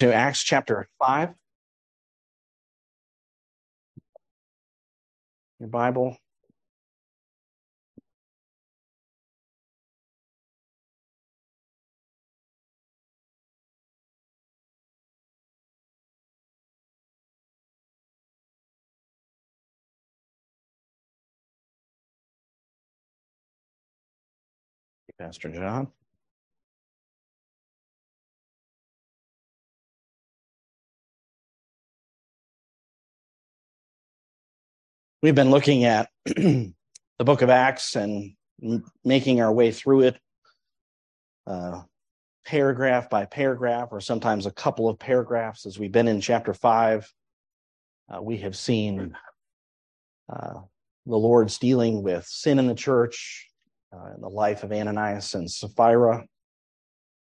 to Acts chapter 5. Your Bible. Pastor John. We've been looking at the book of Acts and making our way through it uh, paragraph by paragraph, or sometimes a couple of paragraphs. As we've been in chapter five, uh, we have seen uh, the Lord's dealing with sin in the church, uh, in the life of Ananias and Sapphira,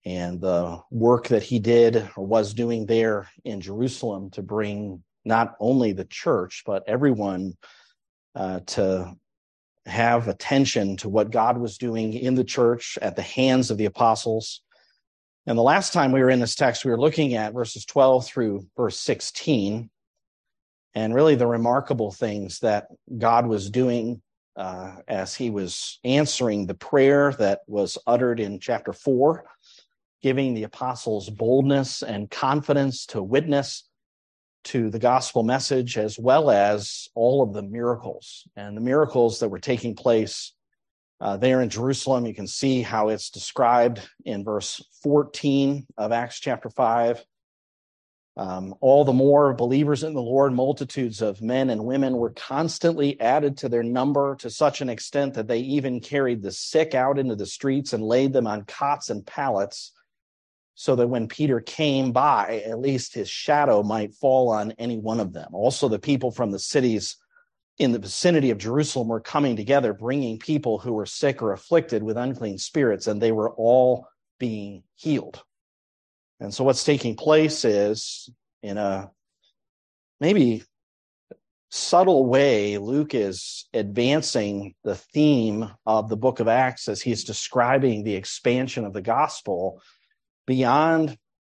and the work that he did or was doing there in Jerusalem to bring not only the church, but everyone uh, to have attention to what God was doing in the church at the hands of the apostles. And the last time we were in this text, we were looking at verses 12 through verse 16, and really the remarkable things that God was doing uh, as he was answering the prayer that was uttered in chapter 4, giving the apostles boldness and confidence to witness to the gospel message as well as all of the miracles and the miracles that were taking place uh, there in Jerusalem. You can see how it's described in verse 14 of Acts chapter 5. Um, all the more believers in the Lord, multitudes of men and women were constantly added to their number to such an extent that they even carried the sick out into the streets and laid them on cots and pallets so that when Peter came by, at least his shadow might fall on any one of them. Also, the people from the cities in the vicinity of Jerusalem were coming together, bringing people who were sick or afflicted with unclean spirits, and they were all being healed. And so, what's taking place is in a maybe subtle way, Luke is advancing the theme of the book of Acts as he's describing the expansion of the gospel beyond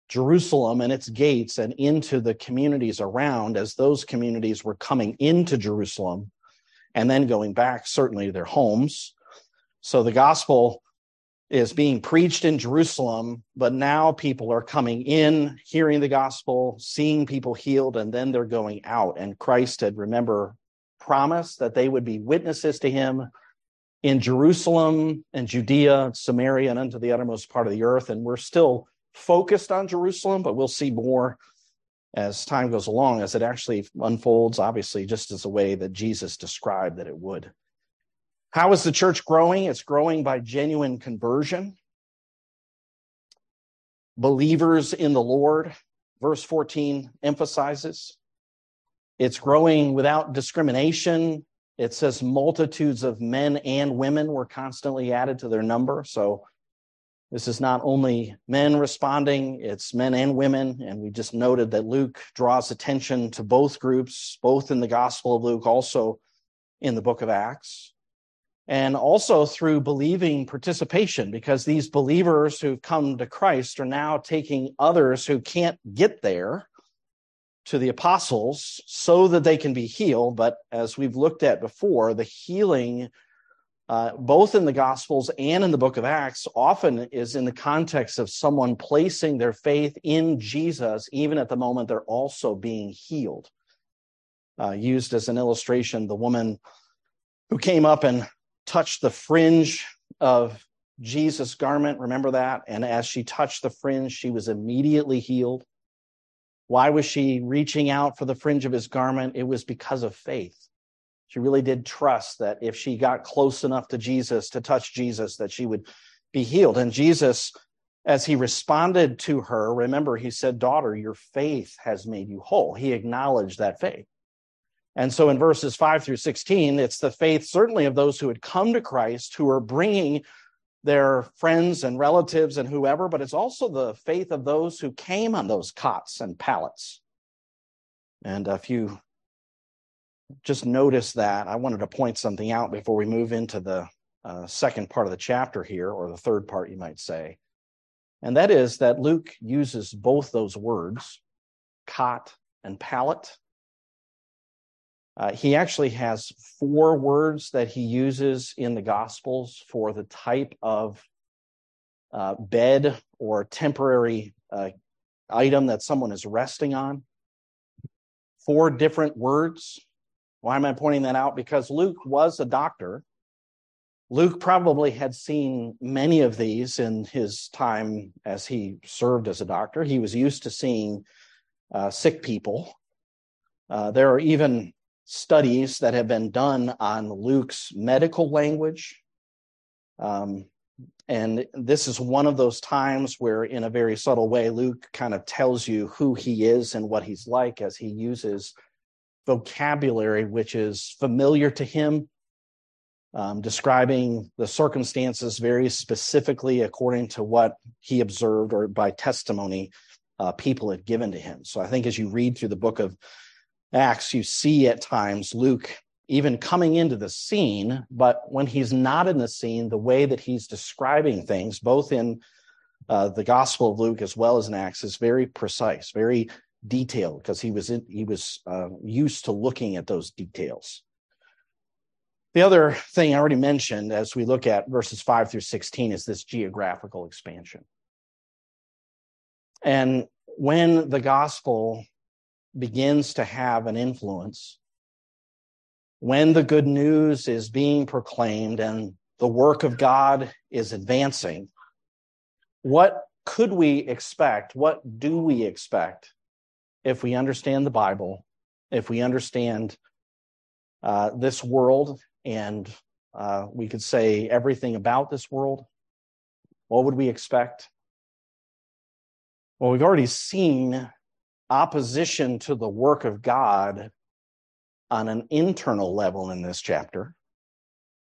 Jerusalem and its gates and into the communities around as those communities were coming into Jerusalem and then going back, certainly, to their homes. So the gospel is being preached in Jerusalem, but now people are coming in, hearing the gospel, seeing people healed, and then they're going out. And Christ had, remember, promised that they would be witnesses to him in Jerusalem and Judea, Samaria, and unto the uttermost part of the earth. And we're still focused on Jerusalem, but we'll see more as time goes along, as it actually unfolds, obviously, just as a way that Jesus described that it would. How is the church growing? It's growing by genuine conversion. Believers in the Lord, verse 14 emphasizes. It's growing without discrimination, it says multitudes of men and women were constantly added to their number. So this is not only men responding, it's men and women. And we just noted that Luke draws attention to both groups, both in the Gospel of Luke, also in the book of Acts, and also through believing participation, because these believers who've come to Christ are now taking others who can't get there to the apostles so that they can be healed. But as we've looked at before, the healing, uh, both in the Gospels and in the book of Acts, often is in the context of someone placing their faith in Jesus, even at the moment they're also being healed. Uh, used as an illustration, the woman who came up and touched the fringe of Jesus' garment, remember that? And as she touched the fringe, she was immediately healed. Why was she reaching out for the fringe of his garment? It was because of faith. She really did trust that if she got close enough to Jesus to touch Jesus, that she would be healed. And Jesus, as he responded to her, remember, he said, Daughter, your faith has made you whole. He acknowledged that faith. And so in verses 5 through 16, it's the faith certainly of those who had come to Christ, who are bringing their friends and relatives and whoever, but it's also the faith of those who came on those cots and pallets. And if you just notice that, I wanted to point something out before we move into the uh, second part of the chapter here, or the third part, you might say. And that is that Luke uses both those words, cot and pallet. Uh, he actually has four words that he uses in the Gospels for the type of uh, bed or temporary uh, item that someone is resting on. Four different words. Why am I pointing that out? Because Luke was a doctor. Luke probably had seen many of these in his time as he served as a doctor. He was used to seeing uh, sick people. Uh, there are even studies that have been done on Luke's medical language. Um, and this is one of those times where, in a very subtle way, Luke kind of tells you who he is and what he's like as he uses vocabulary which is familiar to him, um, describing the circumstances very specifically according to what he observed or by testimony uh, people had given to him. So I think as you read through the book of Acts, you see at times Luke even coming into the scene, but when he's not in the scene, the way that he's describing things, both in uh, the Gospel of Luke as well as in Acts, is very precise, very detailed, because he was in, he was uh, used to looking at those details. The other thing I already mentioned as we look at verses 5 through 16 is this geographical expansion. And when the gospel begins to have an influence, when the good news is being proclaimed and the work of God is advancing, what could we expect? What do we expect if we understand the Bible, if we understand uh, this world, and uh, we could say everything about this world? What would we expect? Well, we've already seen opposition to the work of God on an internal level in this chapter.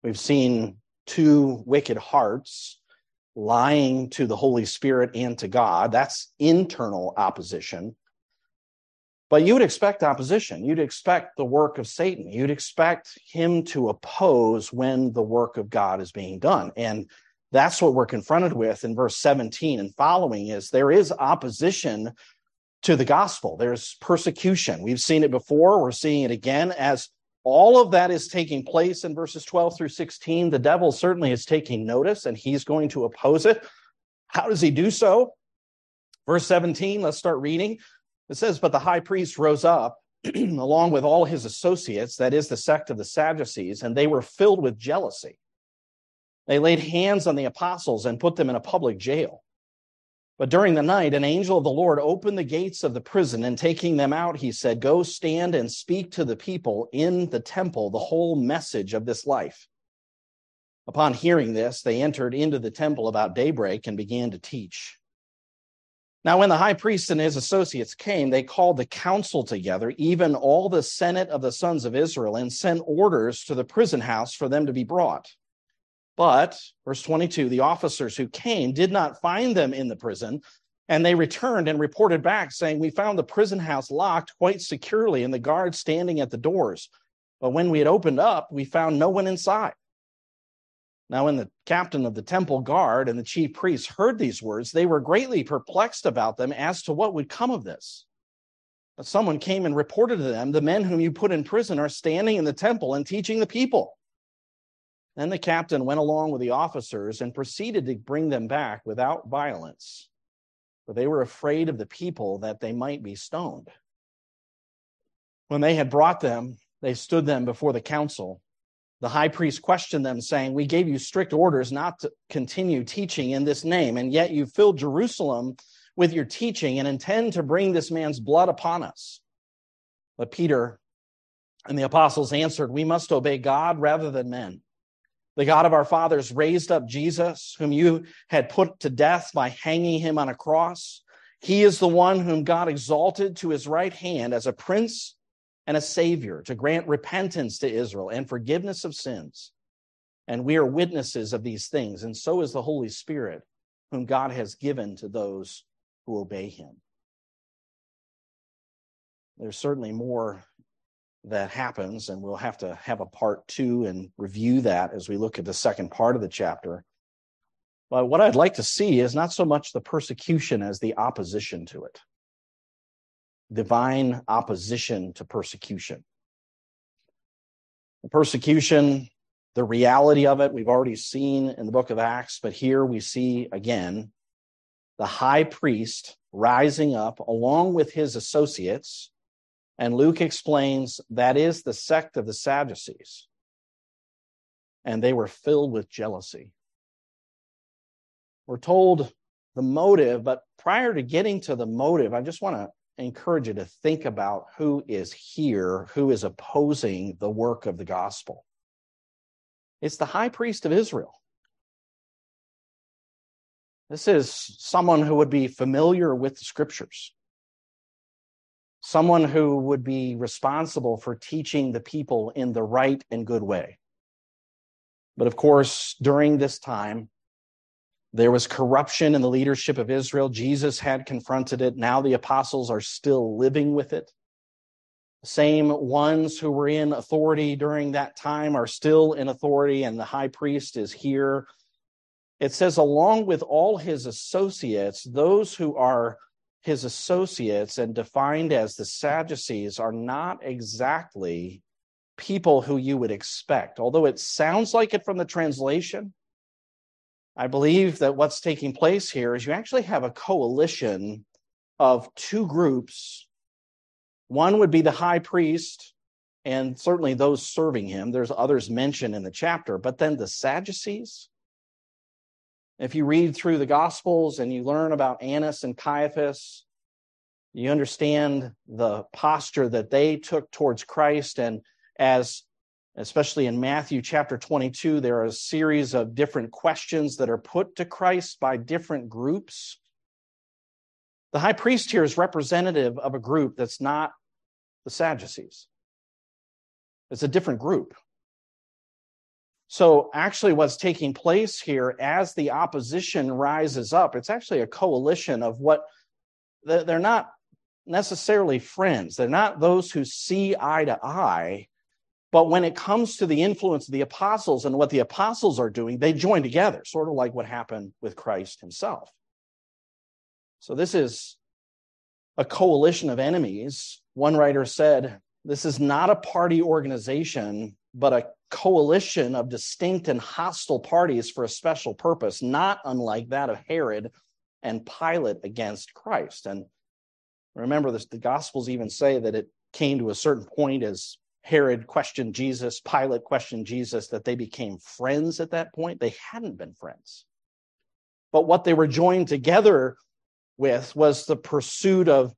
We've seen two wicked hearts lying to the Holy Spirit and to God. That's internal opposition. But you would expect opposition. You'd expect the work of Satan. You'd expect him to oppose when the work of God is being done. And that's what we're confronted with in verse 17 and following is there is opposition to the gospel. There's persecution. We've seen it before. We're seeing it again as all of that is taking place in verses 12 through 16. The devil certainly is taking notice and he's going to oppose it. How does he do so? Verse 17, let's start reading. It says, But the high priest rose up along with all his associates, that is the sect of the Sadducees, and they were filled with jealousy. They laid hands on the apostles and put them in a public jail. But during the night, an angel of the Lord opened the gates of the prison, and taking them out, he said, Go stand and speak to the people in the temple the whole message of this life. Upon hearing this, they entered into the temple about daybreak and began to teach. Now, when the high priest and his associates came, they called the council together, even all the senate of the sons of Israel, and sent orders to the prison house for them to be brought. But, verse 22, the officers who came did not find them in the prison, and they returned and reported back, saying, We found the prison house locked quite securely and the guards standing at the doors. But when we had opened up, we found no one inside. Now, when the captain of the temple guard and the chief priests heard these words, they were greatly perplexed about them as to what would come of this. But someone came and reported to them, The men whom you put in prison are standing in the temple and teaching the people. Then the captain went along with the officers and proceeded to bring them back without violence, for they were afraid of the people that they might be stoned. When they had brought them, they stood them before the council. The high priest questioned them, saying, We gave you strict orders not to continue teaching in this name, and yet you filled Jerusalem with your teaching and intend to bring this man's blood upon us. But Peter and the apostles answered, We must obey God rather than men. The God of our fathers raised up Jesus, whom you had put to death by hanging him on a cross. He is the one whom God exalted to his right hand as a prince and a savior to grant repentance to Israel and forgiveness of sins. And we are witnesses of these things, and so is the Holy Spirit, whom God has given to those who obey him. There's certainly more that happens, and we'll have to have a part two and review that as we look at the second part of the chapter. But what I'd like to see is not so much the persecution as the opposition to it. Divine opposition to persecution. Persecution, the reality of it, we've already seen in the book of Acts, but here we see again the high priest rising up along with his associates. And Luke explains that is the sect of the Sadducees. And they were filled with jealousy. We're told the motive, but prior to getting to the motive, I just want to encourage you to think about who is here, who is opposing the work of the gospel. It's the high priest of Israel. This is someone who would be familiar with the scriptures, someone who would be responsible for teaching the people in the right and good way. But of course, during this time, there was corruption in the leadership of Israel. Jesus had confronted it. Now the apostles are still living with it. The same ones who were in authority during that time are still in authority, and the high priest is here. It says, along with all his associates, those who are his associates and defined as the Sadducees are not exactly people who you would expect. Although it sounds like it from the translation, I believe that what's taking place here is you actually have a coalition of two groups. One would be the high priest, and certainly those serving him. There's others mentioned in the chapter, but then the Sadducees. If you read through the Gospels and you learn about Annas and Caiaphas, you understand the posture that they took towards Christ. And as especially in Matthew chapter 22, there are a series of different questions that are put to Christ by different groups. The high priest here is representative of a group that's not the Sadducees, it's a different group. So, actually, what's taking place here as the opposition rises up, it's actually a coalition of what they're not necessarily friends. They're not those who see eye to eye, but when it comes to the influence of the apostles and what the apostles are doing, they join together, sort of like what happened with Christ himself. So this is a coalition of enemies. One writer said, this is not a party organization, but a coalition of distinct and hostile parties for a special purpose, not unlike that of Herod and Pilate against Christ. And remember, this, the Gospels even say that it came to a certain point as Herod questioned Jesus, Pilate questioned Jesus, that they became friends at that point. They hadn't been friends. But what they were joined together with was the pursuit of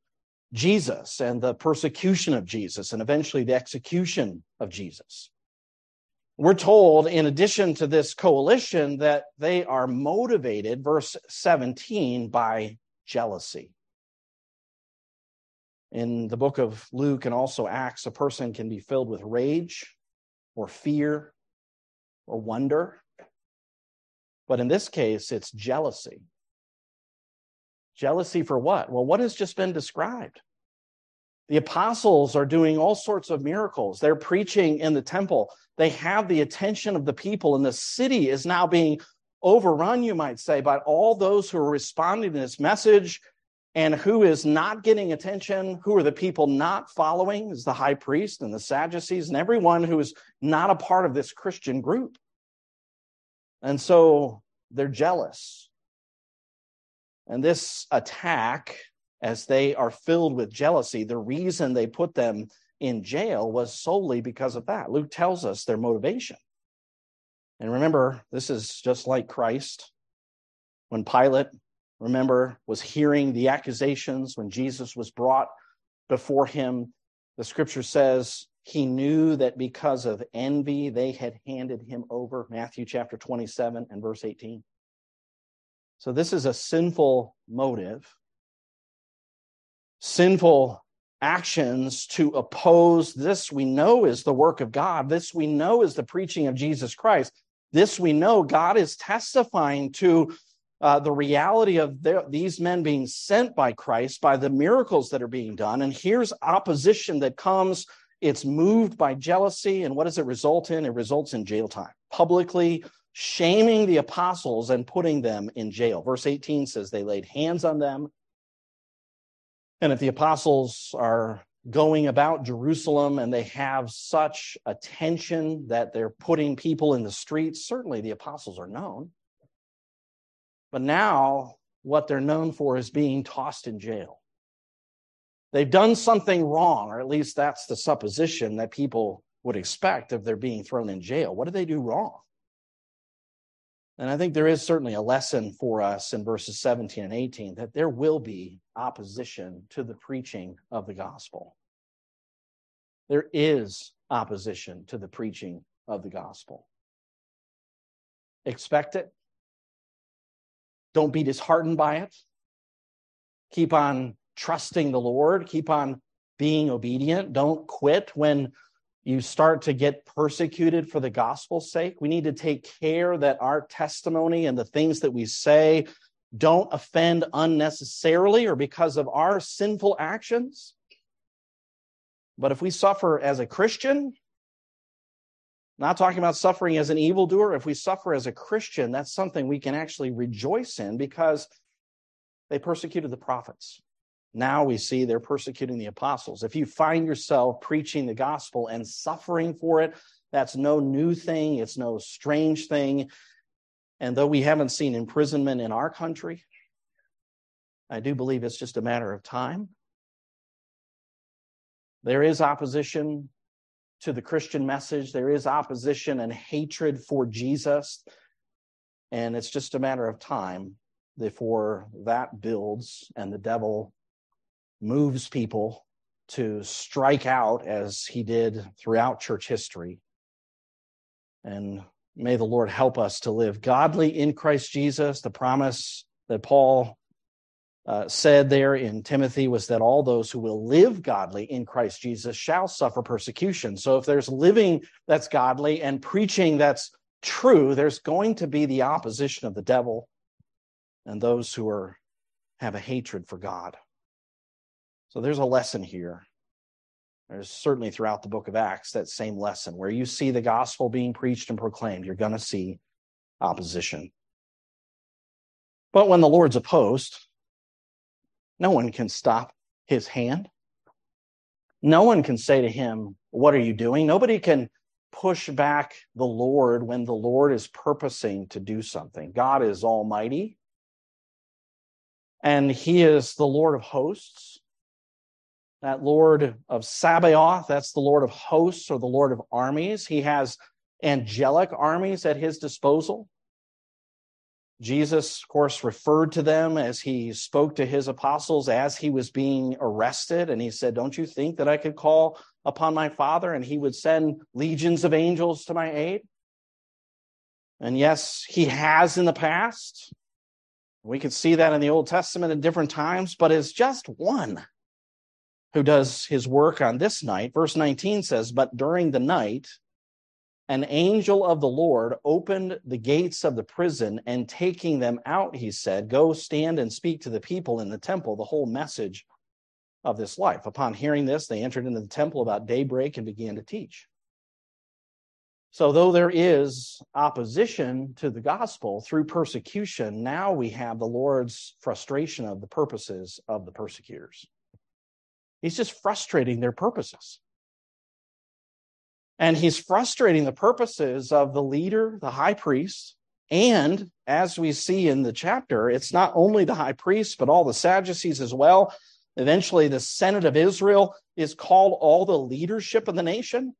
Jesus and the persecution of Jesus and eventually the execution of Jesus. We're told, in addition to this coalition, that they are motivated, verse 17, by jealousy in the book of Luke and also Acts, a person can be filled with rage or fear or wonder. But in this case, it's jealousy. Jealousy for what? Well, what has just been described? The apostles are doing all sorts of miracles. They're preaching in the temple. They have the attention of the people, and the city is now being overrun, you might say, by all those who are responding to this message and who is not getting attention, who are the people not following, is the high priest and the Sadducees and everyone who is not a part of this Christian group. And so they're jealous. And this attack, as they are filled with jealousy, the reason they put them in jail was solely because of that. Luke tells us their motivation. And remember, this is just like Christ. When Pilate remember, was hearing the accusations when Jesus was brought before him. The scripture says he knew that because of envy, they had handed him over. Matthew chapter 27 and verse 18. So this is a sinful motive, sinful actions to oppose this we know is the work of God. This we know is the preaching of Jesus Christ. This we know God is testifying to uh, the reality of their, these men being sent by Christ, by the miracles that are being done. And here's opposition that comes. It's moved by jealousy. And what does it result in? It results in jail time, publicly shaming the apostles and putting them in jail. Verse 18 says they laid hands on them. And if the apostles are going about Jerusalem and they have such attention that they're putting people in the streets, certainly the apostles are known. But now what they're known for is being tossed in jail. They've done something wrong, or at least that's the supposition that people would expect if they're being thrown in jail. What did they do wrong? And I think there is certainly a lesson for us in verses 17 and 18 that there will be opposition to the preaching of the gospel. There is opposition to the preaching of the gospel. Expect it. Don't be disheartened by it. Keep on trusting the Lord. Keep on being obedient. Don't quit when you start to get persecuted for the gospel's sake. We need to take care that our testimony and the things that we say don't offend unnecessarily or because of our sinful actions. But if we suffer as a Christian, not talking about suffering as an evildoer, if we suffer as a Christian, that's something we can actually rejoice in because they persecuted the prophets. Now we see they're persecuting the apostles. If you find yourself preaching the gospel and suffering for it, that's no new thing, it's no strange thing. And though we haven't seen imprisonment in our country, I do believe it's just a matter of time. There is opposition to the Christian message, there is opposition and hatred for Jesus. And it's just a matter of time before that builds and the devil moves people to strike out as he did throughout church history. And may the Lord help us to live godly in Christ Jesus. The promise that Paul uh, said there in Timothy was that all those who will live godly in Christ Jesus shall suffer persecution. So if there's living that's godly and preaching that's true, there's going to be the opposition of the devil and those who are have a hatred for God. So there's a lesson here. There's certainly throughout the book of Acts that same lesson. Where you see the gospel being preached and proclaimed, you're going to see opposition. But when the Lord's opposed, no one can stop his hand. No one can say to him, What are you doing? Nobody can push back the Lord when the Lord is purposing to do something. God is almighty, and he is the Lord of hosts that Lord of Sabaoth, that's the Lord of hosts or the Lord of armies. He has angelic armies at his disposal. Jesus, of course, referred to them as he spoke to his apostles as he was being arrested. And he said, Don't you think that I could call upon my Father and he would send legions of angels to my aid? And yes, he has in the past. We can see that in the Old Testament at different times, but it's just one who does his work on this night. Verse 19 says, But during the night, an angel of the Lord opened the gates of the prison, and taking them out, he said, Go stand and speak to the people in the temple the whole message of this life. Upon hearing this, they entered into the temple about daybreak and began to teach. So, though there is opposition to the gospel through persecution, now we have the Lord's frustration of the purposes of the persecutors. He's just frustrating their purposes. And he's frustrating the purposes of the leader, the high priest, and as we see in the chapter, it's not only the high priest, but all the Sadducees as well. Eventually, the Senate of Israel is called all the leadership of the nation.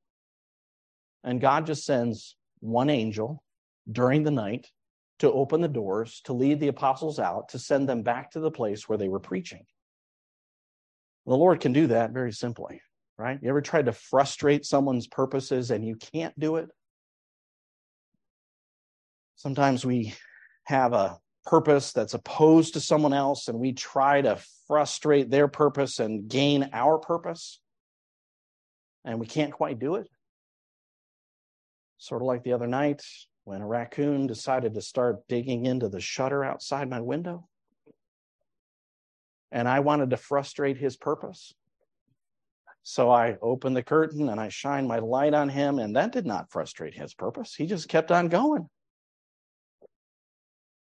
And God just sends one angel during the night to open the doors, to lead the apostles out, to send them back to the place where they were preaching. The Lord can do that very simply, right? You ever tried to frustrate someone's purposes and you can't do it? Sometimes we have a purpose that's opposed to someone else and we try to frustrate their purpose and gain our purpose, and we can't quite do it. Sort of like the other night when a raccoon decided to start digging into the shutter outside my window and I wanted to frustrate his purpose. So I opened the curtain and I shined my light on him, and that did not frustrate his purpose. He just kept on going.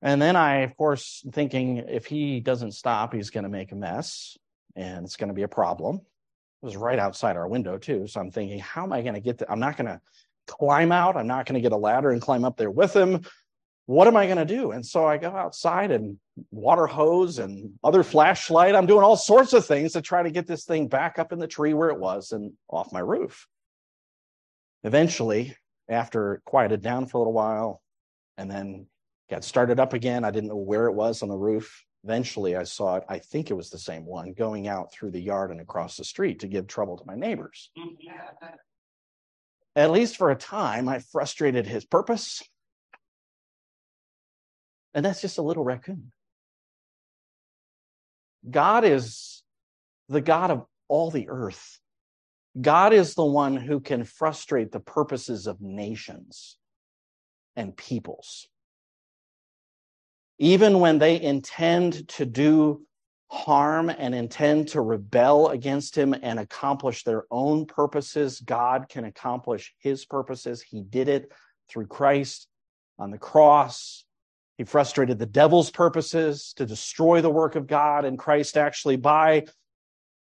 And then I, of course, thinking if he doesn't stop, he's going to make a mess and it's going to be a problem. It was right outside our window, too. So I'm thinking, how am I going to get there? I'm not going to climb out. I'm not going to get a ladder and climb up there with him. What am I going to do? And so I go outside and water hose and other flashlight. I'm doing all sorts of things to try to get this thing back up in the tree where it was and off my roof. Eventually, after it quieted down for a little while and then got started up again, I didn't know where it was on the roof. Eventually, I saw it. I think it was the same one going out through the yard and across the street to give trouble to my neighbors. Mm-hmm. At least for a time, I frustrated his purpose. And that's just a little raccoon. God is the God of all the earth. God is the one who can frustrate the purposes of nations and peoples. Even when they intend to do harm and intend to rebel against him and accomplish their own purposes, God can accomplish his purposes. He did it through Christ on the cross. He frustrated the devil's purposes to destroy the work of God and Christ actually by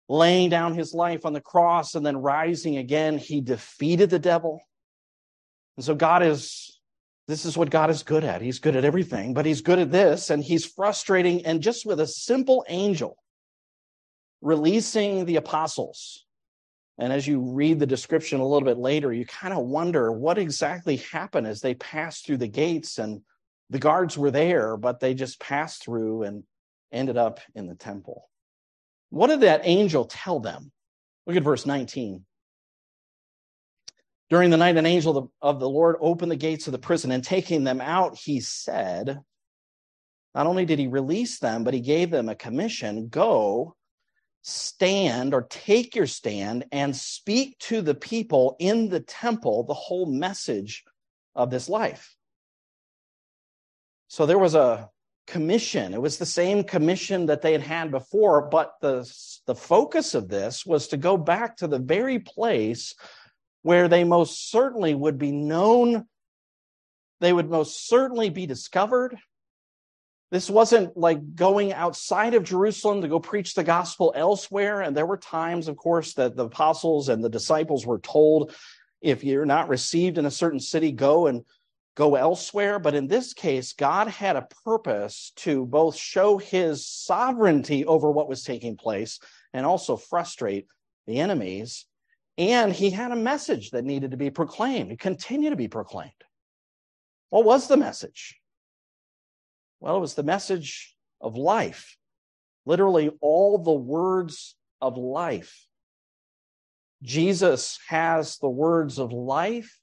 laying down his life on the cross and then rising again, he defeated the devil. And so God is this is what God is good at. He's good at everything, but he's good at this, and he's frustrating. And just with a simple angel releasing the apostles, and as you read the description a little bit later, you kind of wonder what exactly happened as they passed through the gates, and the guards were there, but they just passed through and ended up in the temple. What did that angel tell them? Look at verse 19. During the night, an angel of the Lord opened the gates of the prison, and taking them out, he said, Not only did he release them, but he gave them a commission go, stand, or take your stand, and speak to the people in the temple the whole message of this life. So there was a commission. It was the same commission that they had had before, but the, the focus of this was to go back to the very place where they most certainly would be known, they would most certainly be discovered. This wasn't like going outside of Jerusalem to go preach the gospel elsewhere. And there were times, of course, that the apostles and the disciples were told, if you're not received in a certain city, go and go elsewhere. But in this case, God had a purpose to both show his sovereignty over what was taking place and also frustrate the enemies and he had a message that needed to be proclaimed, and continue to be proclaimed. What was the message? Well, it was the message of life. Literally, all the words of life. Jesus has the words of life.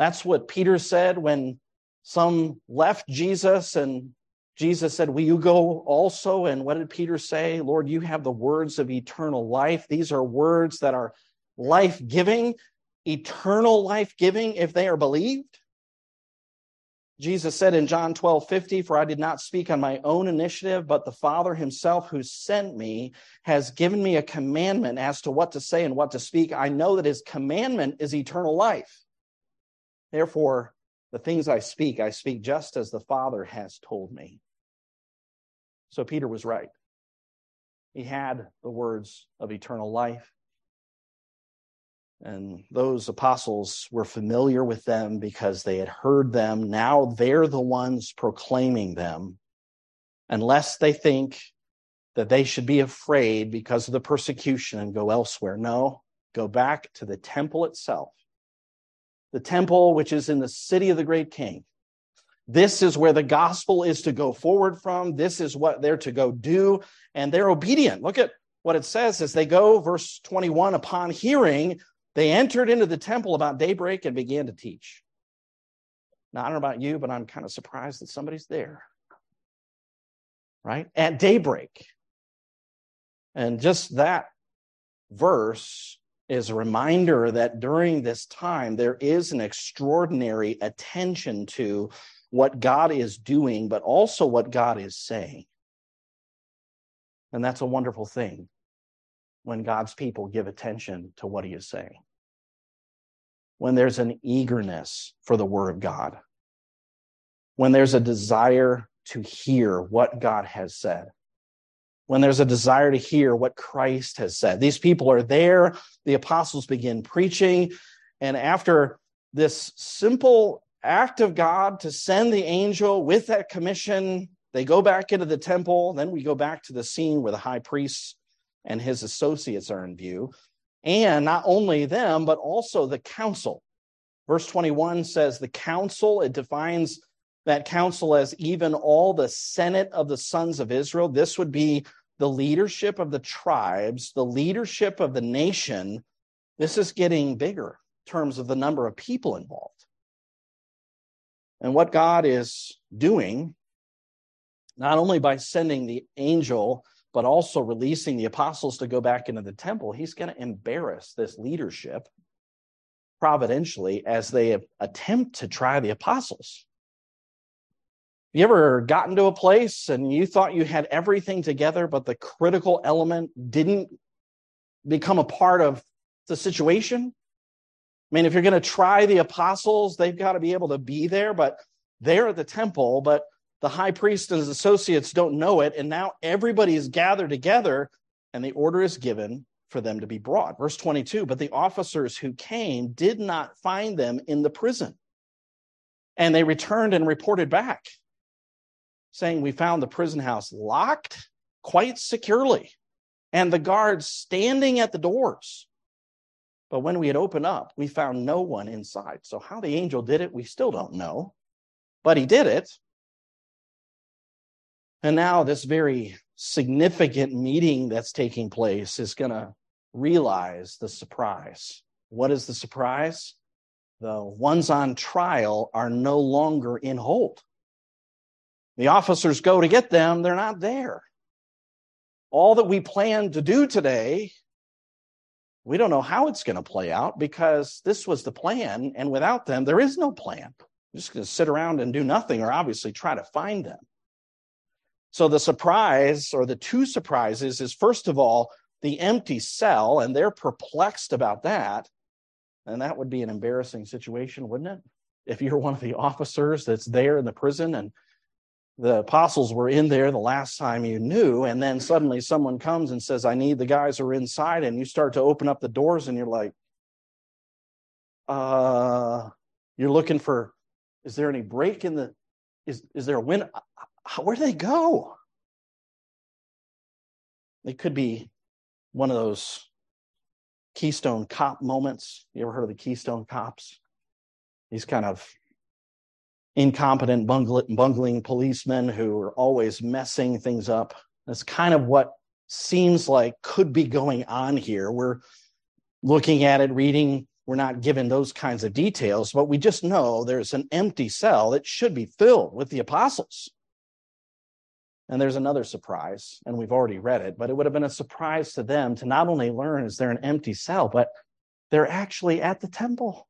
That's what Peter said when some left Jesus and Jesus said, Will you go also? And what did Peter say? Lord, you have the words of eternal life. These are words that are life giving, eternal life giving if they are believed. Jesus said in John 12, 50, For I did not speak on my own initiative, but the Father himself who sent me has given me a commandment as to what to say and what to speak. I know that his commandment is eternal life. Therefore, the things I speak, I speak just as the Father has told me. So Peter was right. He had the words of eternal life. And those apostles were familiar with them because they had heard them. Now they're the ones proclaiming them. Unless they think that they should be afraid because of the persecution and go elsewhere. No, go back to the temple itself. The temple, which is in the city of the great king, this is where the gospel is to go forward from. This is what they're to go do. And they're obedient. Look at what it says as they go, verse 21 upon hearing, they entered into the temple about daybreak and began to teach. Now, I don't know about you, but I'm kind of surprised that somebody's there. Right? At daybreak. And just that verse is a reminder that during this time, there is an extraordinary attention to what God is doing, but also what God is saying. And that's a wonderful thing when God's people give attention to what he is saying. When there's an eagerness for the word of God. when there's a desire to hear what God has said, when there's a desire to hear what Christ has said. These people are there. The apostles begin preaching. And after this simple act of God to send the angel with that commission, they go back into the temple. Then we go back to the scene where the high priest and his associates are in view. And not only them, but also the council. Verse 21 says the council, it defines that council as even all the senate of the sons of Israel. This would be the leadership of the tribes, the leadership of the nation. This is getting bigger in terms of the number of people involved. And what God is doing, not only by sending the angel, but also releasing the apostles to go back into the temple, he's going to embarrass this leadership providentially as they attempt to try the apostles. You ever gotten to a place and you thought you had everything together, but the critical element didn't become a part of the situation? I mean, if you're going to try the apostles, they've got to be able to be there, but they're at the temple, but the high priest and his associates don't know it. And now everybody is gathered together and the order is given for them to be brought. Verse 22 But the officers who came did not find them in the prison. And they returned and reported back saying we found the prison house locked quite securely and the guards standing at the doors. But when we had opened up, we found no one inside. So, how the angel did it, we still don't know, but he did it. And now, this very significant meeting that's taking place is going to realize the surprise. What is the surprise? The ones on trial are no longer in hold. The officers go to get them, they're not there. All that we plan to do today, we don't know how it's going to play out because this was the plan. And without them, there is no plan. We're just going to sit around and do nothing or obviously try to find them. So the surprise or the two surprises is first of all, the empty cell, and they're perplexed about that. And that would be an embarrassing situation, wouldn't it? If you're one of the officers that's there in the prison and the apostles were in there the last time you knew and then suddenly someone comes and says i need the guys who are inside and you start to open up the doors and you're like uh you're looking for is there any break in the is is there a wind where do they go? It could be one of those keystone cop moments. You ever heard of the keystone cops? These kind of incompetent, bungling policemen who are always messing things up. That's kind of what seems like could be going on here. We're looking at it, reading, we're not given those kinds of details, but we just know there's an empty cell that should be filled with the apostles. And there's another surprise, and we've already read it, but it would have been a surprise to them to not only learn is there an empty cell, but they're actually at the temple.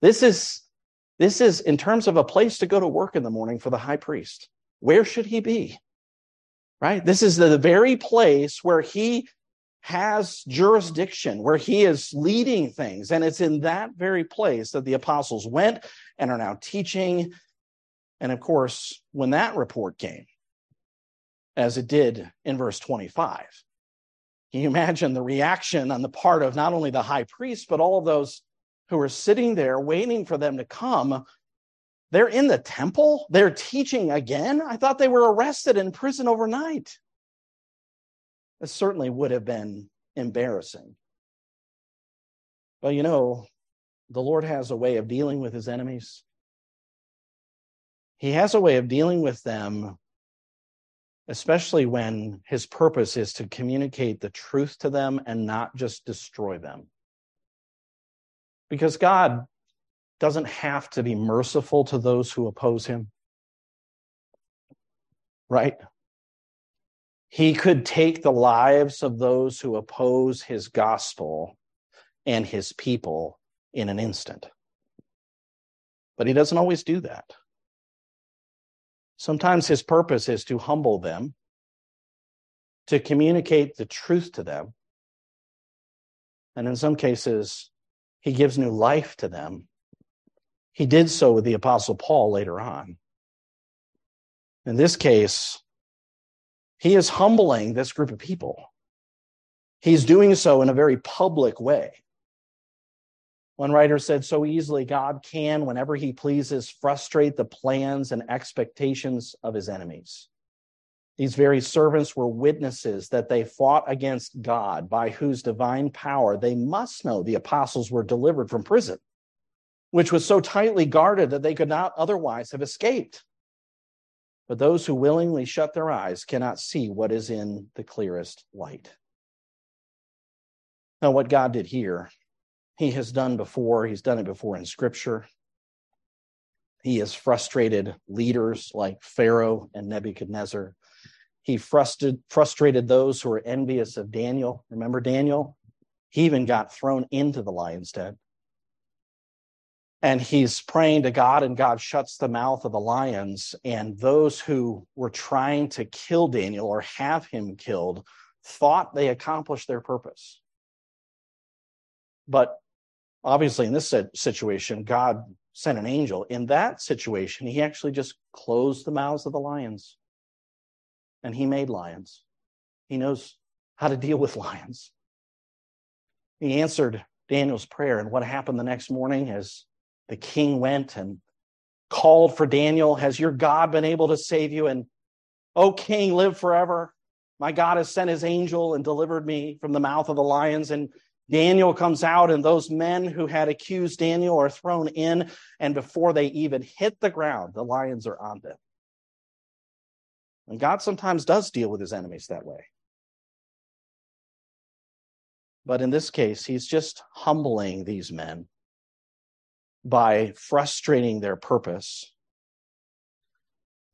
This is this is in terms of a place to go to work in the morning for the high priest. Where should he be? Right? This is the very place where he has jurisdiction, where he is leading things. And it's in that very place that the apostles went and are now teaching. And of course, when that report came, as it did in verse 25, can you imagine the reaction on the part of not only the high priest, but all of those who are sitting there waiting for them to come. They're in the temple. They're teaching again. I thought they were arrested in prison overnight. It certainly would have been embarrassing. But you know, the Lord has a way of dealing with his enemies. He has a way of dealing with them, especially when his purpose is to communicate the truth to them and not just destroy them. Because God doesn't have to be merciful to those who oppose him. Right? He could take the lives of those who oppose his gospel and his people in an instant. But he doesn't always do that. Sometimes his purpose is to humble them, to communicate the truth to them, and in some cases, he gives new life to them He did so with the Apostle Paul later on. In this case, he is humbling this group of people. He's doing so in a very public way. One writer said, so easily God can, whenever he pleases, frustrate the plans and expectations of his enemies. These very servants were witnesses that they fought against God, by whose divine power they must know the apostles were delivered from prison, which was so tightly guarded that they could not otherwise have escaped. But those who willingly shut their eyes cannot see what is in the clearest light. Now, what God did here, He has done before. He's done it before in Scripture. He has frustrated leaders like Pharaoh and Nebuchadnezzar. He frustrated, frustrated those who were envious of Daniel. Remember Daniel? He even got thrown into the lion's den. And he's praying to God, and God shuts the mouth of the lions. And those who were trying to kill Daniel or have him killed thought they accomplished their purpose. But obviously, in this situation, God sent an angel. In that situation, he actually just closed the mouths of the lions and he made lions. He knows how to deal with lions. He answered Daniel's prayer. And what happened the next morning as the king went and called for Daniel, Has your God been able to save you? And, O king, live forever. My God has sent his angel and delivered me from the mouth of the lions. And Daniel comes out, and those men who had accused Daniel are thrown in. And before they even hit the ground, the lions are on them. And God sometimes does deal with his enemies that way. But in this case, he's just humbling these men by frustrating their purpose.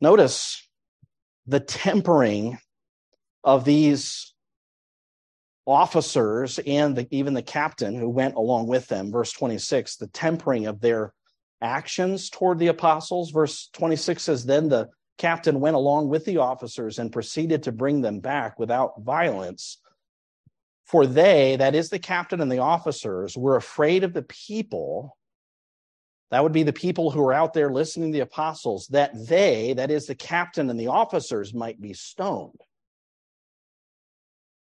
Notice the tempering of these officers and the, even the captain who went along with them. Verse 26, the tempering of their actions toward the apostles. Verse 26 says, Then the captain went along with the officers and proceeded to bring them back without violence. For they, that is the captain and the officers, were afraid of the people. That would be the people who are out there listening to the apostles, that they, that is the captain and the officers, might be stoned.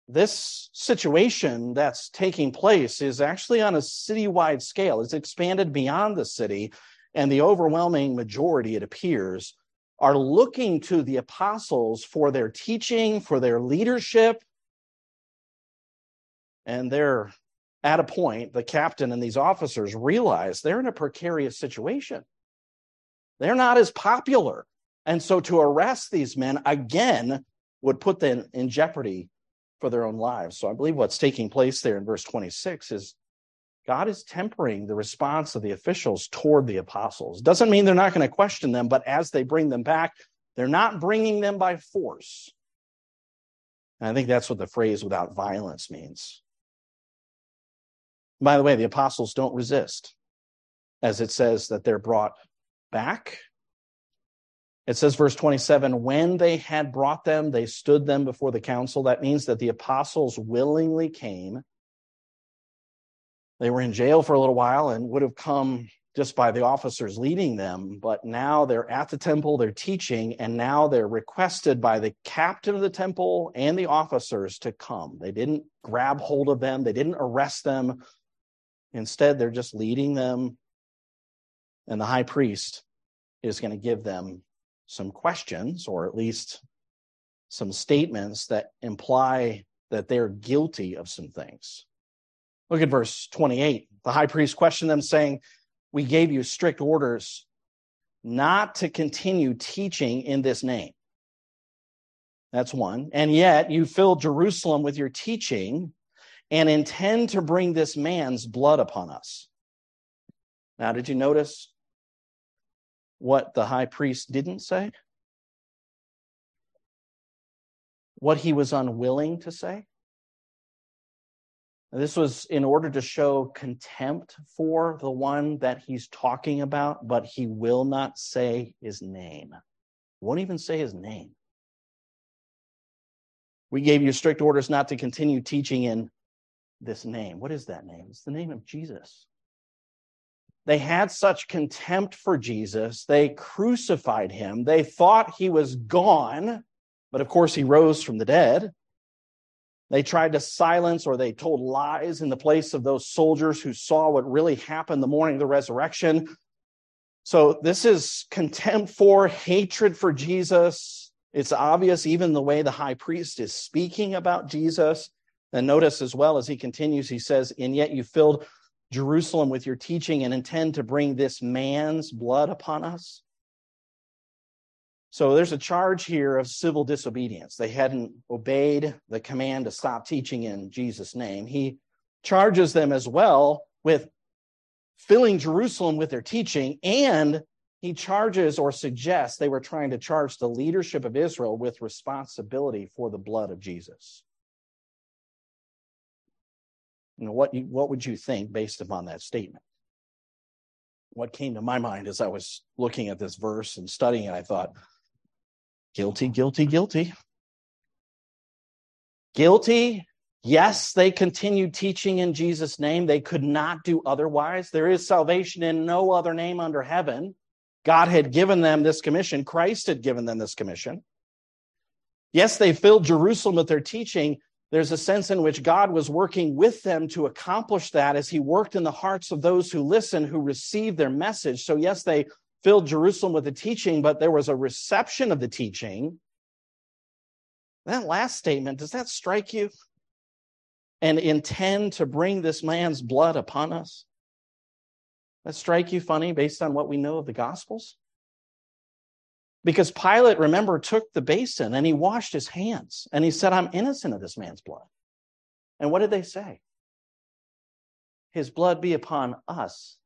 This situation that's taking place is actually on a citywide scale. It's expanded beyond the city, and the overwhelming majority, it appears, are looking to the apostles for their teaching, for their leadership. And they're at a point, the captain and these officers realize they're in a precarious situation. They're not as popular. And so to arrest these men again would put them in jeopardy for their own lives. So I believe what's taking place there in verse 26 is God is tempering the response of the officials toward the apostles. Doesn't mean they're not going to question them, but as they bring them back, they're not bringing them by force. And I think that's what the phrase without violence means. By the way, the apostles don't resist, as it says that they're brought back. It says, verse 27, when they had brought them, they stood them before the council. That means that the apostles willingly came they were in jail for a little while and would have come just by the officers leading them, but now they're at the temple, they're teaching, and now they're requested by the captain of the temple and the officers to come. They didn't grab hold of them, they didn't arrest them. Instead, they're just leading them, and the high priest is going to give them some questions, or at least some statements that imply that they're guilty of some things. Look at verse 28. The high priest questioned them, saying, We gave you strict orders not to continue teaching in this name. That's one. And yet you filled Jerusalem with your teaching and intend to bring this man's blood upon us. Now, did you notice what the high priest didn't say? What he was unwilling to say? This was in order to show contempt for the one that he's talking about, but he will not say his name. Won't even say his name. We gave you strict orders not to continue teaching in this name. What is that name? It's the name of Jesus. they had such contempt for Jesus, they crucified him. They thought he was gone, but of course he rose from the dead. They tried to silence or they told lies in the place of those soldiers who saw what really happened the morning of the resurrection. So this is contempt for, hatred for Jesus. It's obvious even the way the high priest is speaking about Jesus. And notice as well as he continues, he says, And yet you filled Jerusalem with your teaching and intend to bring this man's blood upon us. So there's a charge here of civil disobedience. They hadn't obeyed the command to stop teaching in Jesus' name. He charges them as well with filling Jerusalem with their teaching, and he charges or suggests they were trying to charge the leadership of Israel with responsibility for the blood of Jesus. You know, what, you, what would you think based upon that statement? What came to my mind as I was looking at this verse and studying it, I thought, Guilty, guilty, guilty. Guilty. Yes, they continued teaching in Jesus' name. They could not do otherwise. There is salvation in no other name under heaven. God had given them this commission, Christ had given them this commission. Yes, they filled Jerusalem with their teaching. There's a sense in which God was working with them to accomplish that as He worked in the hearts of those who listen, who received their message. So, yes, they filled Jerusalem with the teaching, but there was a reception of the teaching. That last statement, does that strike you? And intend to bring this man's blood upon us? That strike you funny based on what we know of the Gospels? Because Pilate, remember, took the basin and he washed his hands and he said, I'm innocent of this man's blood. And what did they say? His blood be upon us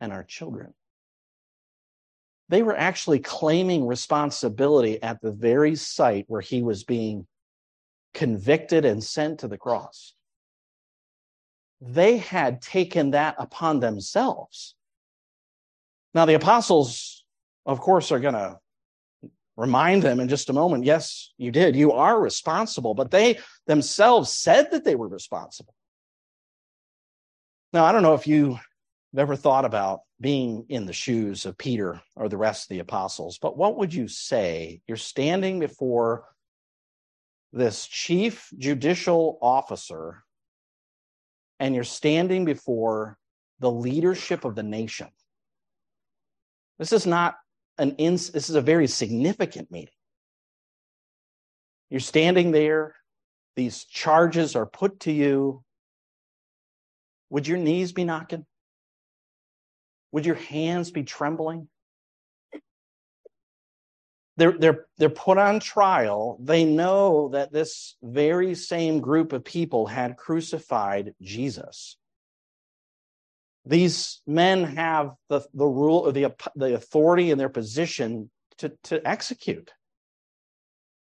and our children they were actually claiming responsibility at the very site where he was being convicted and sent to the cross. They had taken that upon themselves. Now, the apostles, of course, are going to remind them in just a moment yes, you did. You are responsible. But they themselves said that they were responsible. Now, I don't know if you have ever thought about being in the shoes of Peter or the rest of the apostles, but what would you say? You're standing before this chief judicial officer and you're standing before the leadership of the nation. This is not an ins- this is a very significant meeting. You're standing there, these charges are put to you. Would your knees be knocking? Would your hands be trembling? They're, they're, they're put on trial. They know that this very same group of people had crucified Jesus. These men have the, the rule or the, the authority in their position to, to execute.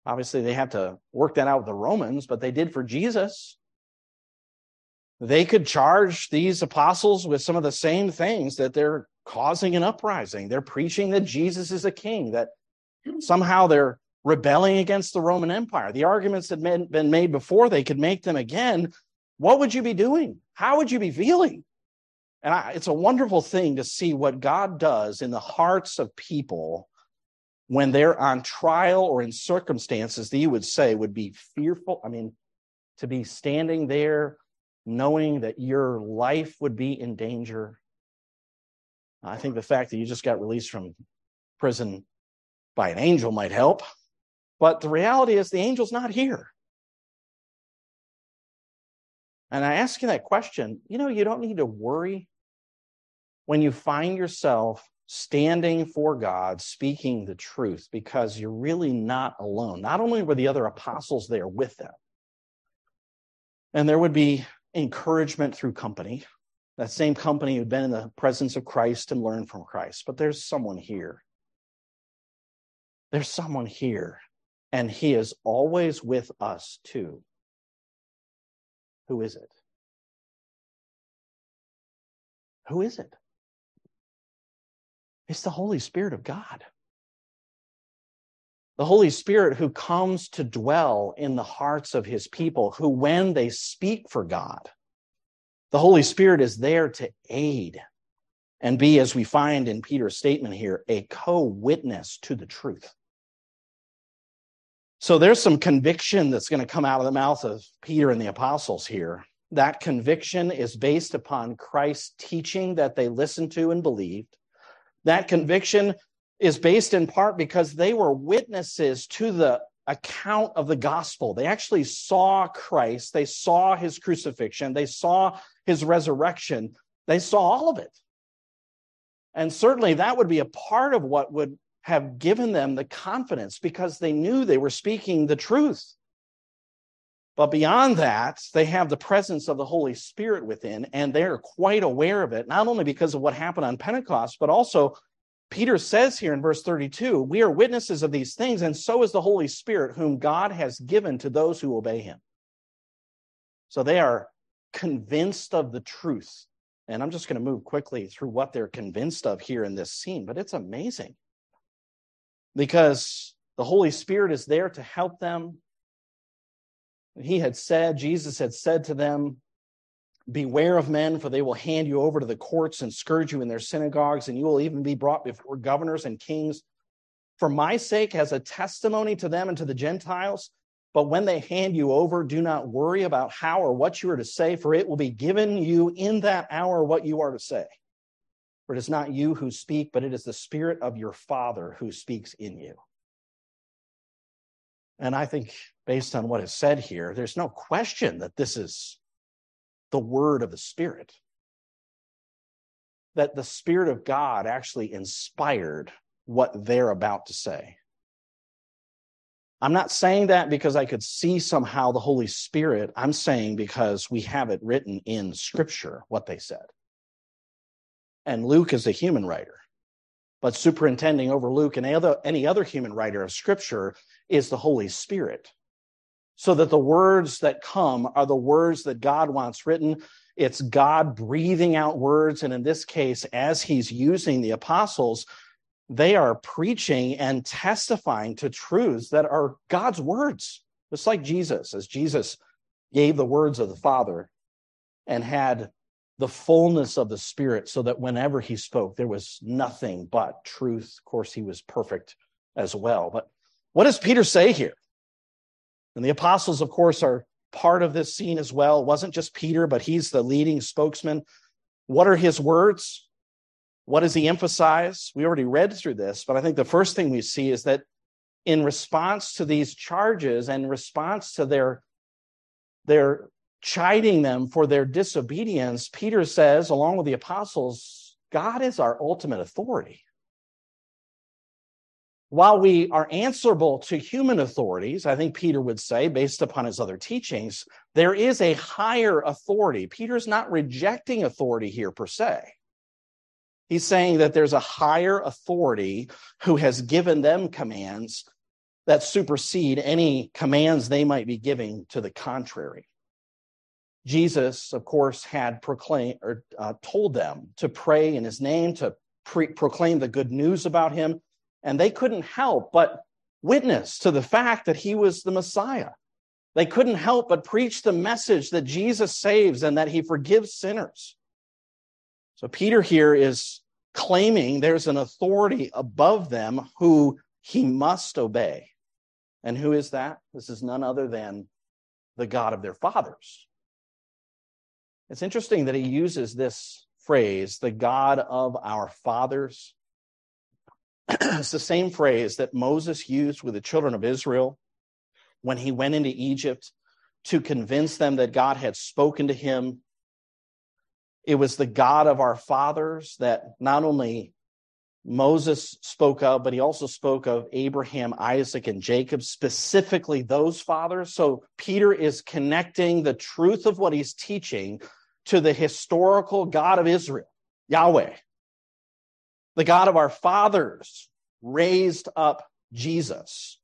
Obviously, they had to work that out with the Romans, but they did for Jesus they could charge these apostles with some of the same things that they're causing an uprising. They're preaching that Jesus is a king, that somehow they're rebelling against the Roman Empire. The arguments had been made before, they could make them again. What would you be doing? How would you be feeling? And I, it's a wonderful thing to see what God does in the hearts of people when they're on trial or in circumstances that you would say would be fearful. I mean, to be standing there knowing that your life would be in danger. I think the fact that you just got released from prison by an angel might help. But the reality is, the angel's not here. And I ask you that question you know, you don't need to worry when you find yourself standing for God, speaking the truth, because you're really not alone. Not only were the other apostles there with them, and there would be encouragement through company. That same company who'd been in the presence of Christ and learned from Christ. But there's someone here. There's someone here, and he is always with us too. Who is it? Who is it? It's the Holy Spirit of God the Holy Spirit who comes to dwell in the hearts of his people, who, when they speak for God, the Holy Spirit is there to aid and be, as we find in Peter's statement here, a co witness to the truth. So there's some conviction that's going to come out of the mouth of Peter and the apostles here. That conviction is based upon Christ's teaching that they listened to and believed. That conviction is based in part because they were witnesses to the account of the gospel. They actually saw Christ, they saw his crucifixion, they saw his resurrection, they saw all of it. And certainly that would be a part of what would have given them the confidence because they knew they were speaking the truth. But beyond that, they have the presence of the Holy Spirit within, and they're quite aware of it, not only because of what happened on Pentecost, but also Peter says here in verse 32 we are witnesses of these things, and so is the Holy Spirit, whom God has given to those who obey him. So they are convinced of the truth. And I'm just going to move quickly through what they're convinced of here in this scene, but it's amazing because the Holy Spirit is there to help them. He had said, Jesus had said to them, Beware of men, for they will hand you over to the courts and scourge you in their synagogues, and you will even be brought before governors and kings for my sake as a testimony to them and to the Gentiles. But when they hand you over, do not worry about how or what you are to say, for it will be given you in that hour what you are to say. For it is not you who speak, but it is the Spirit of your Father who speaks in you. And I think, based on what is said here, there's no question that this is the word of the Spirit. That the Spirit of God actually inspired what they're about to say. I'm not saying that because I could see somehow the Holy Spirit. I'm saying because we have it written in Scripture what they said and Luke is a human writer. But superintending over Luke and any other, human writer of Scripture is the Holy Spirit. So that the words that come are the words that God wants written. It's God breathing out words. And in this case, as he's using the apostles, they are preaching and testifying to truths that are God's words, just like Jesus, as Jesus gave the words of the Father and had the fullness of the Spirit so that whenever he spoke, there was nothing but truth. Of course, he was perfect as well. But what does Peter say here? And the apostles, of course, are part of this scene as well. It wasn't just Peter, but he's the leading spokesman. What are his words? What does he emphasize? We already read through this, but I think the first thing we see is that in response to these charges and response to their their chiding them for their disobedience, Peter says, along with the apostles, God is our ultimate authority. While we are answerable to human authorities, I think Peter would say, based upon his other teachings, there is a higher authority. Peter's not rejecting authority here per se. He's saying that there's a higher authority who has given them commands that supersede any commands they might be giving to the contrary. Jesus, of course, had proclaimed or uh, told them to pray in his name, to pre- proclaim the good news about him, and they couldn't help but witness to the fact that he was the Messiah. They couldn't help but preach the message that Jesus saves and that he forgives sinners. So Peter here is claiming there's an authority above them who he must obey. And who is that? This is none other than the God of their fathers. It's interesting that he uses this phrase, the God of our fathers. it's the same phrase that Moses used with the children of Israel when he went into Egypt to convince them that God had spoken to him. It was the God of our fathers that not only Moses spoke of, but he also spoke of Abraham, Isaac, and Jacob, specifically those fathers. So Peter is connecting the truth of what he's teaching to the historical God of Israel, Yahweh. The God of our fathers raised up Jesus.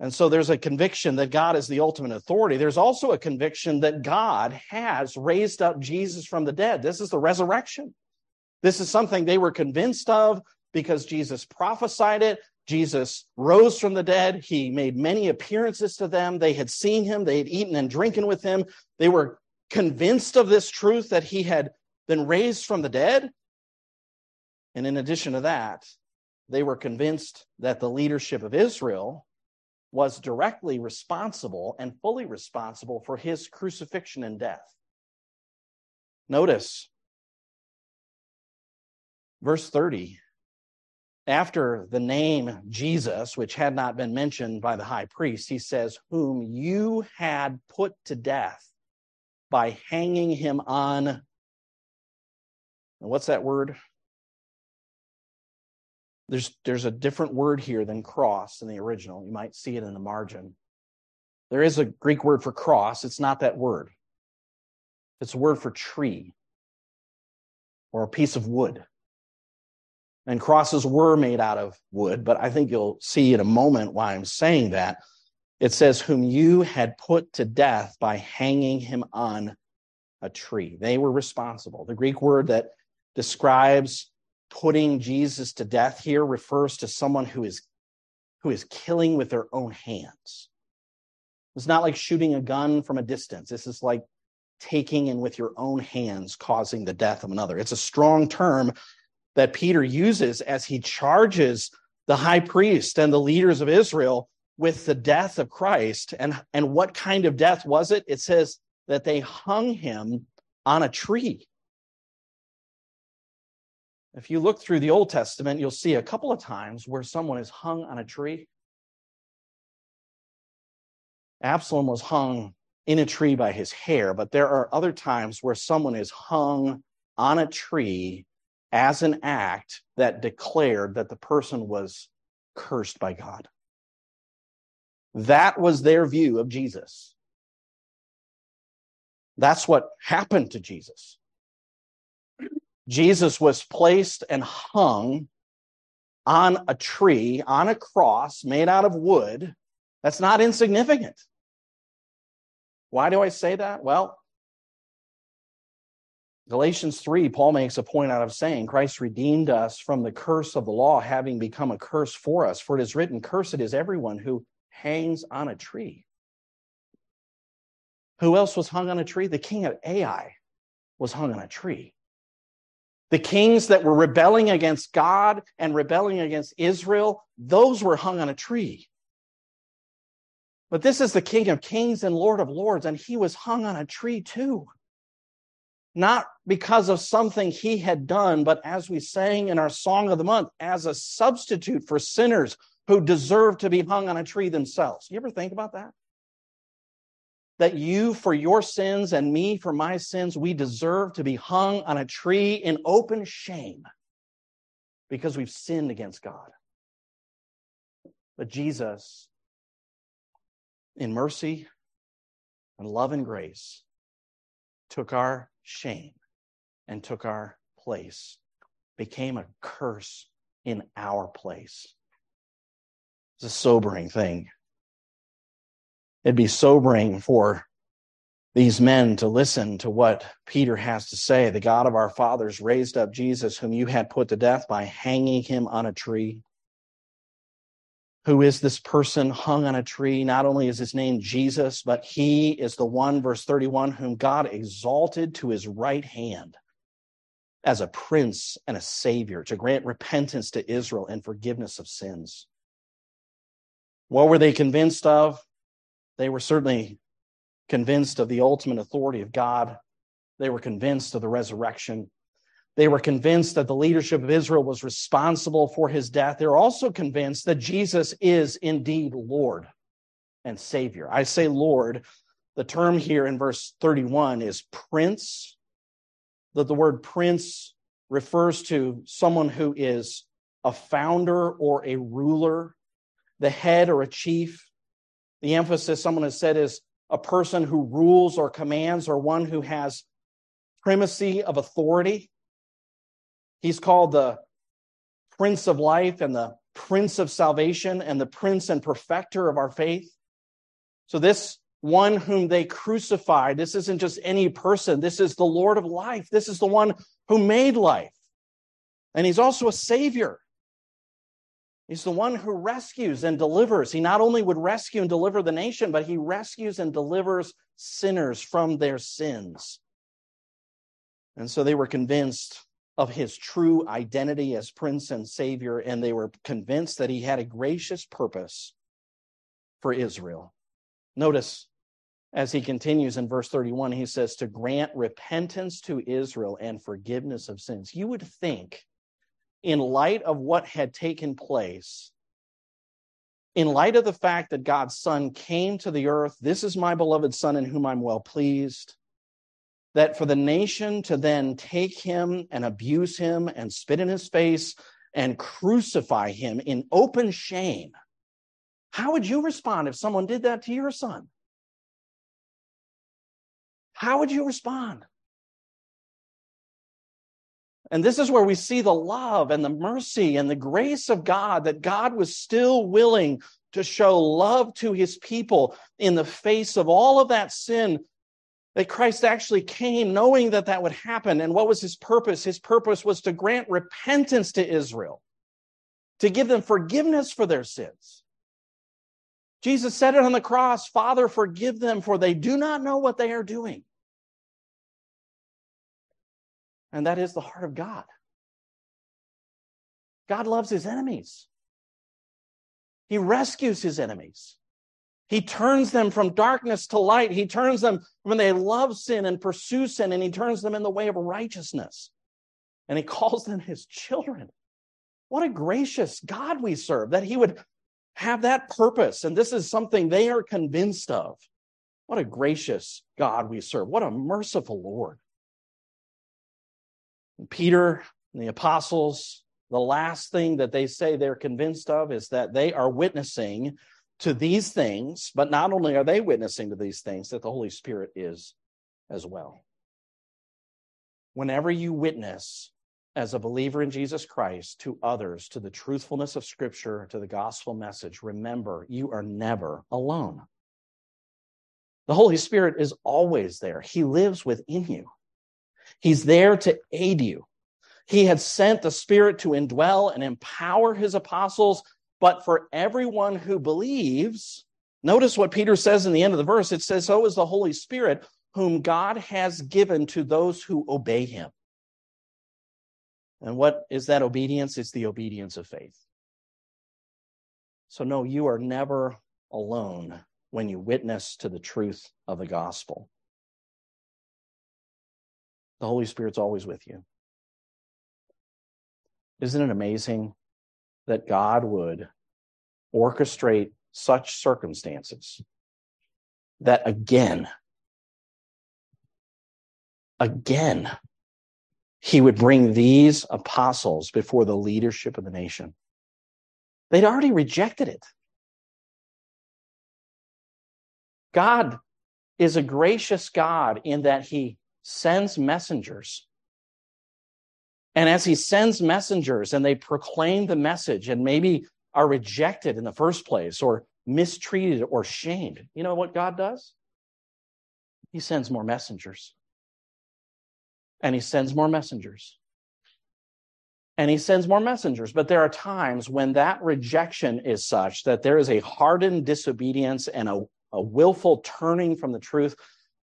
And so there's a conviction that God is the ultimate authority. There's also a conviction that God has raised up Jesus from the dead. This is the resurrection. This is something they were convinced of because Jesus prophesied it. Jesus rose from the dead. He made many appearances to them. They had seen him. They had eaten and drinking with him. They were convinced of this truth that he had been raised from the dead. And in addition to that, they were convinced that the leadership of Israel was directly responsible and fully responsible for his crucifixion and death. Notice verse 30 after the name Jesus, which had not been mentioned by the high priest, he says, Whom you had put to death by hanging him on. And what's that word? There's, there's a different word here than cross in the original. You might see it in the margin. There is a Greek word for cross. It's not that word, it's a word for tree or a piece of wood. And crosses were made out of wood, but I think you'll see in a moment why I'm saying that. It says, Whom you had put to death by hanging him on a tree. They were responsible. The Greek word that describes putting Jesus to death here refers to someone who is who is killing with their own hands. It's not like shooting a gun from a distance. This is like taking and with your own hands causing the death of another. It's a strong term that Peter uses as he charges the high priest and the leaders of Israel with the death of Christ. And, and what kind of death was it? It says that they hung him on a tree. If you look through the Old Testament, you'll see a couple of times where someone is hung on a tree. Absalom was hung in a tree by his hair, but there are other times where someone is hung on a tree as an act that declared that the person was cursed by God. That was their view of Jesus. That's what happened to Jesus. Jesus was placed and hung on a tree, on a cross made out of wood. That's not insignificant. Why do I say that? Well, Galatians 3, Paul makes a point out of saying, Christ redeemed us from the curse of the law, having become a curse for us. For it is written, Cursed is everyone who hangs on a tree. Who else was hung on a tree? The king of Ai was hung on a tree. The kings that were rebelling against God and rebelling against Israel, those were hung on a tree. But this is the King of Kings and Lord of Lords, and he was hung on a tree too. Not because of something he had done, but as we sang in our Song of the Month, as a substitute for sinners who deserve to be hung on a tree themselves. You ever think about that? That you, for your sins, and me, for my sins, we deserve to be hung on a tree in open shame because we've sinned against God. But Jesus in mercy and love and grace, took our shame and took our place, became a curse in our place. It's a sobering thing. It'd be sobering for these men to listen to what Peter has to say. The God of our fathers raised up Jesus, whom you had put to death by hanging him on a tree who is this person hung on a tree. Not only is his name Jesus, but he is the one, verse 31, whom God exalted to his right hand as a prince and a savior to grant repentance to Israel and forgiveness of sins. What were they convinced of? They were certainly convinced of the ultimate authority of God. They were convinced of the resurrection. They were convinced that the leadership of Israel was responsible for his death. They're also convinced that Jesus is indeed Lord and Savior. I say Lord. The term here in verse 31 is prince. That the word prince refers to someone who is a founder or a ruler, the head or a chief. The emphasis someone has said is a person who rules or commands or one who has primacy of authority. He's called the Prince of Life and the Prince of Salvation and the Prince and Perfecter of our faith. So, this one whom they crucified, this isn't just any person. This is the Lord of life. This is the one who made life. And he's also a savior. He's the one who rescues and delivers. He not only would rescue and deliver the nation, but he rescues and delivers sinners from their sins. And so they were convinced of his true identity as Prince and Savior, and they were convinced that he had a gracious purpose for Israel. Notice as he continues in verse 31, he says, to grant repentance to Israel and forgiveness of sins. You would think, in light of what had taken place, in light of the fact that God's Son came to the earth, this is my beloved Son in whom I'm well pleased, that for the nation to then take him and abuse him and spit in his face and crucify him in open shame, how would you respond if someone did that to your son? How would you respond? And this is where we see the love and the mercy and the grace of God that God was still willing to show love to his people in the face of all of that sin. That Christ actually came knowing that that would happen. And what was his purpose? His purpose was to grant repentance to Israel, to give them forgiveness for their sins. Jesus said it on the cross Father, forgive them, for they do not know what they are doing. And that is the heart of God. God loves his enemies, he rescues his enemies. He turns them from darkness to light. He turns them when they love sin and pursue sin, and he turns them in the way of righteousness. And he calls them his children. What a gracious God we serve that he would have that purpose. And this is something they are convinced of. What a gracious God we serve. What a merciful Lord. Peter and the apostles, the last thing that they say they're convinced of is that they are witnessing to these things, but not only are they witnessing to these things, that the Holy Spirit is as well. Whenever you witness as a believer in Jesus Christ to others, to the truthfulness of Scripture, to the gospel message, remember you are never alone. The Holy Spirit is always there, He lives within you. He's there to aid you. He had sent the Spirit to indwell and empower His apostles, but for everyone who believes, notice what Peter says in the end of the verse it says, So is the Holy Spirit, whom God has given to those who obey Him. And what is that obedience? It's the obedience of faith. So, no, you are never alone when you witness to the truth of the gospel. The Holy Spirit's always with you. Isn't it amazing that God would orchestrate such circumstances that again, again, he would bring these apostles before the leadership of the nation. They'd already rejected it. God is a gracious God in that he sends messengers. And as he sends messengers and they proclaim the message and maybe are rejected in the first place or mistreated or shamed, you know what God does? He sends more messengers and he sends more messengers. And he sends more messengers. But there are times when that rejection is such that there is a hardened disobedience and a, a willful turning from the truth.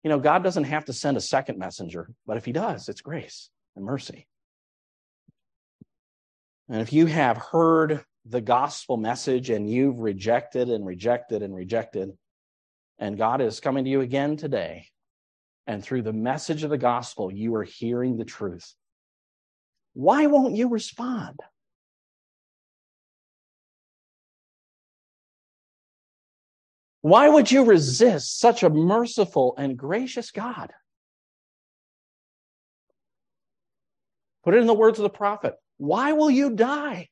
You know, God doesn't have to send a second messenger, but if he does, it's grace and mercy. And if you have heard the gospel message and you've rejected and rejected and rejected, and God is coming to you again today and through the message of the gospel, you are hearing the truth. Why won't you respond? Why would you resist such a merciful and gracious God? Put it in the words of the prophet Why will you die?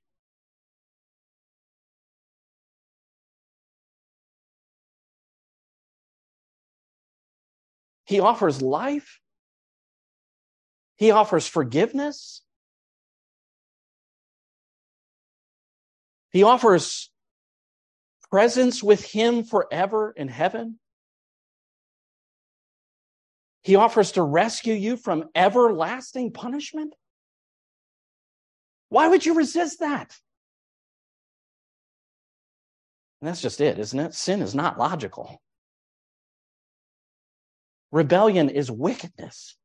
He offers life. He offers forgiveness. He offers presence with Him forever in heaven. He offers to rescue you from everlasting punishment. Why would you resist that? And that's just it, isn't it? Sin is not logical. Rebellion is wickedness.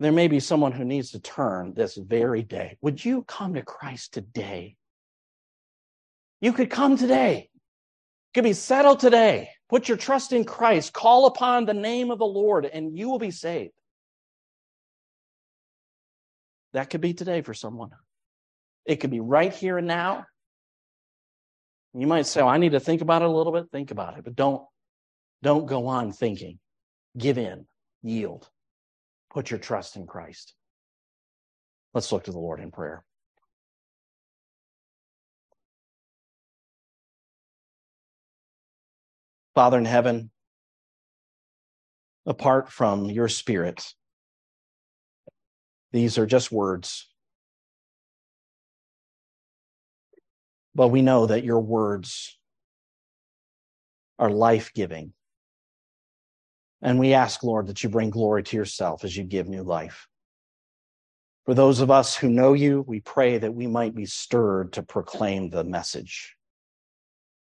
There may be someone who needs to turn this very day. Would you come to Christ today? You could come today. You could be settled today. Put your trust in Christ. Call upon the name of the Lord, and you will be saved. That could be today for someone. It could be right here and now. You might say, well, I need to think about it a little bit. Think about it, but don't, don't go on thinking. Give in, yield, put your trust in Christ. Let's look to the Lord in prayer. Father in heaven, apart from your spirit, these are just words. But we know that your words are life giving. And we ask, Lord, that you bring glory to yourself as you give new life. For those of us who know you, we pray that we might be stirred to proclaim the message,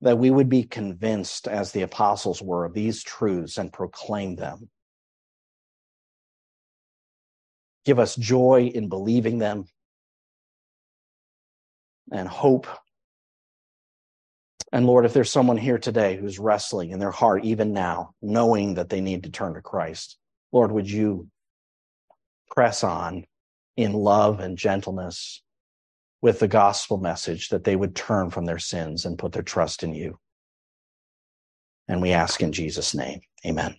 that we would be convinced, as the apostles were, of these truths and proclaim them. Give us joy in believing them and hope. And Lord, if there's someone here today who's wrestling in their heart, even now, knowing that they need to turn to Christ, Lord, would you press on in love and gentleness with the gospel message that they would turn from their sins and put their trust in you? And we ask in Jesus' name, amen.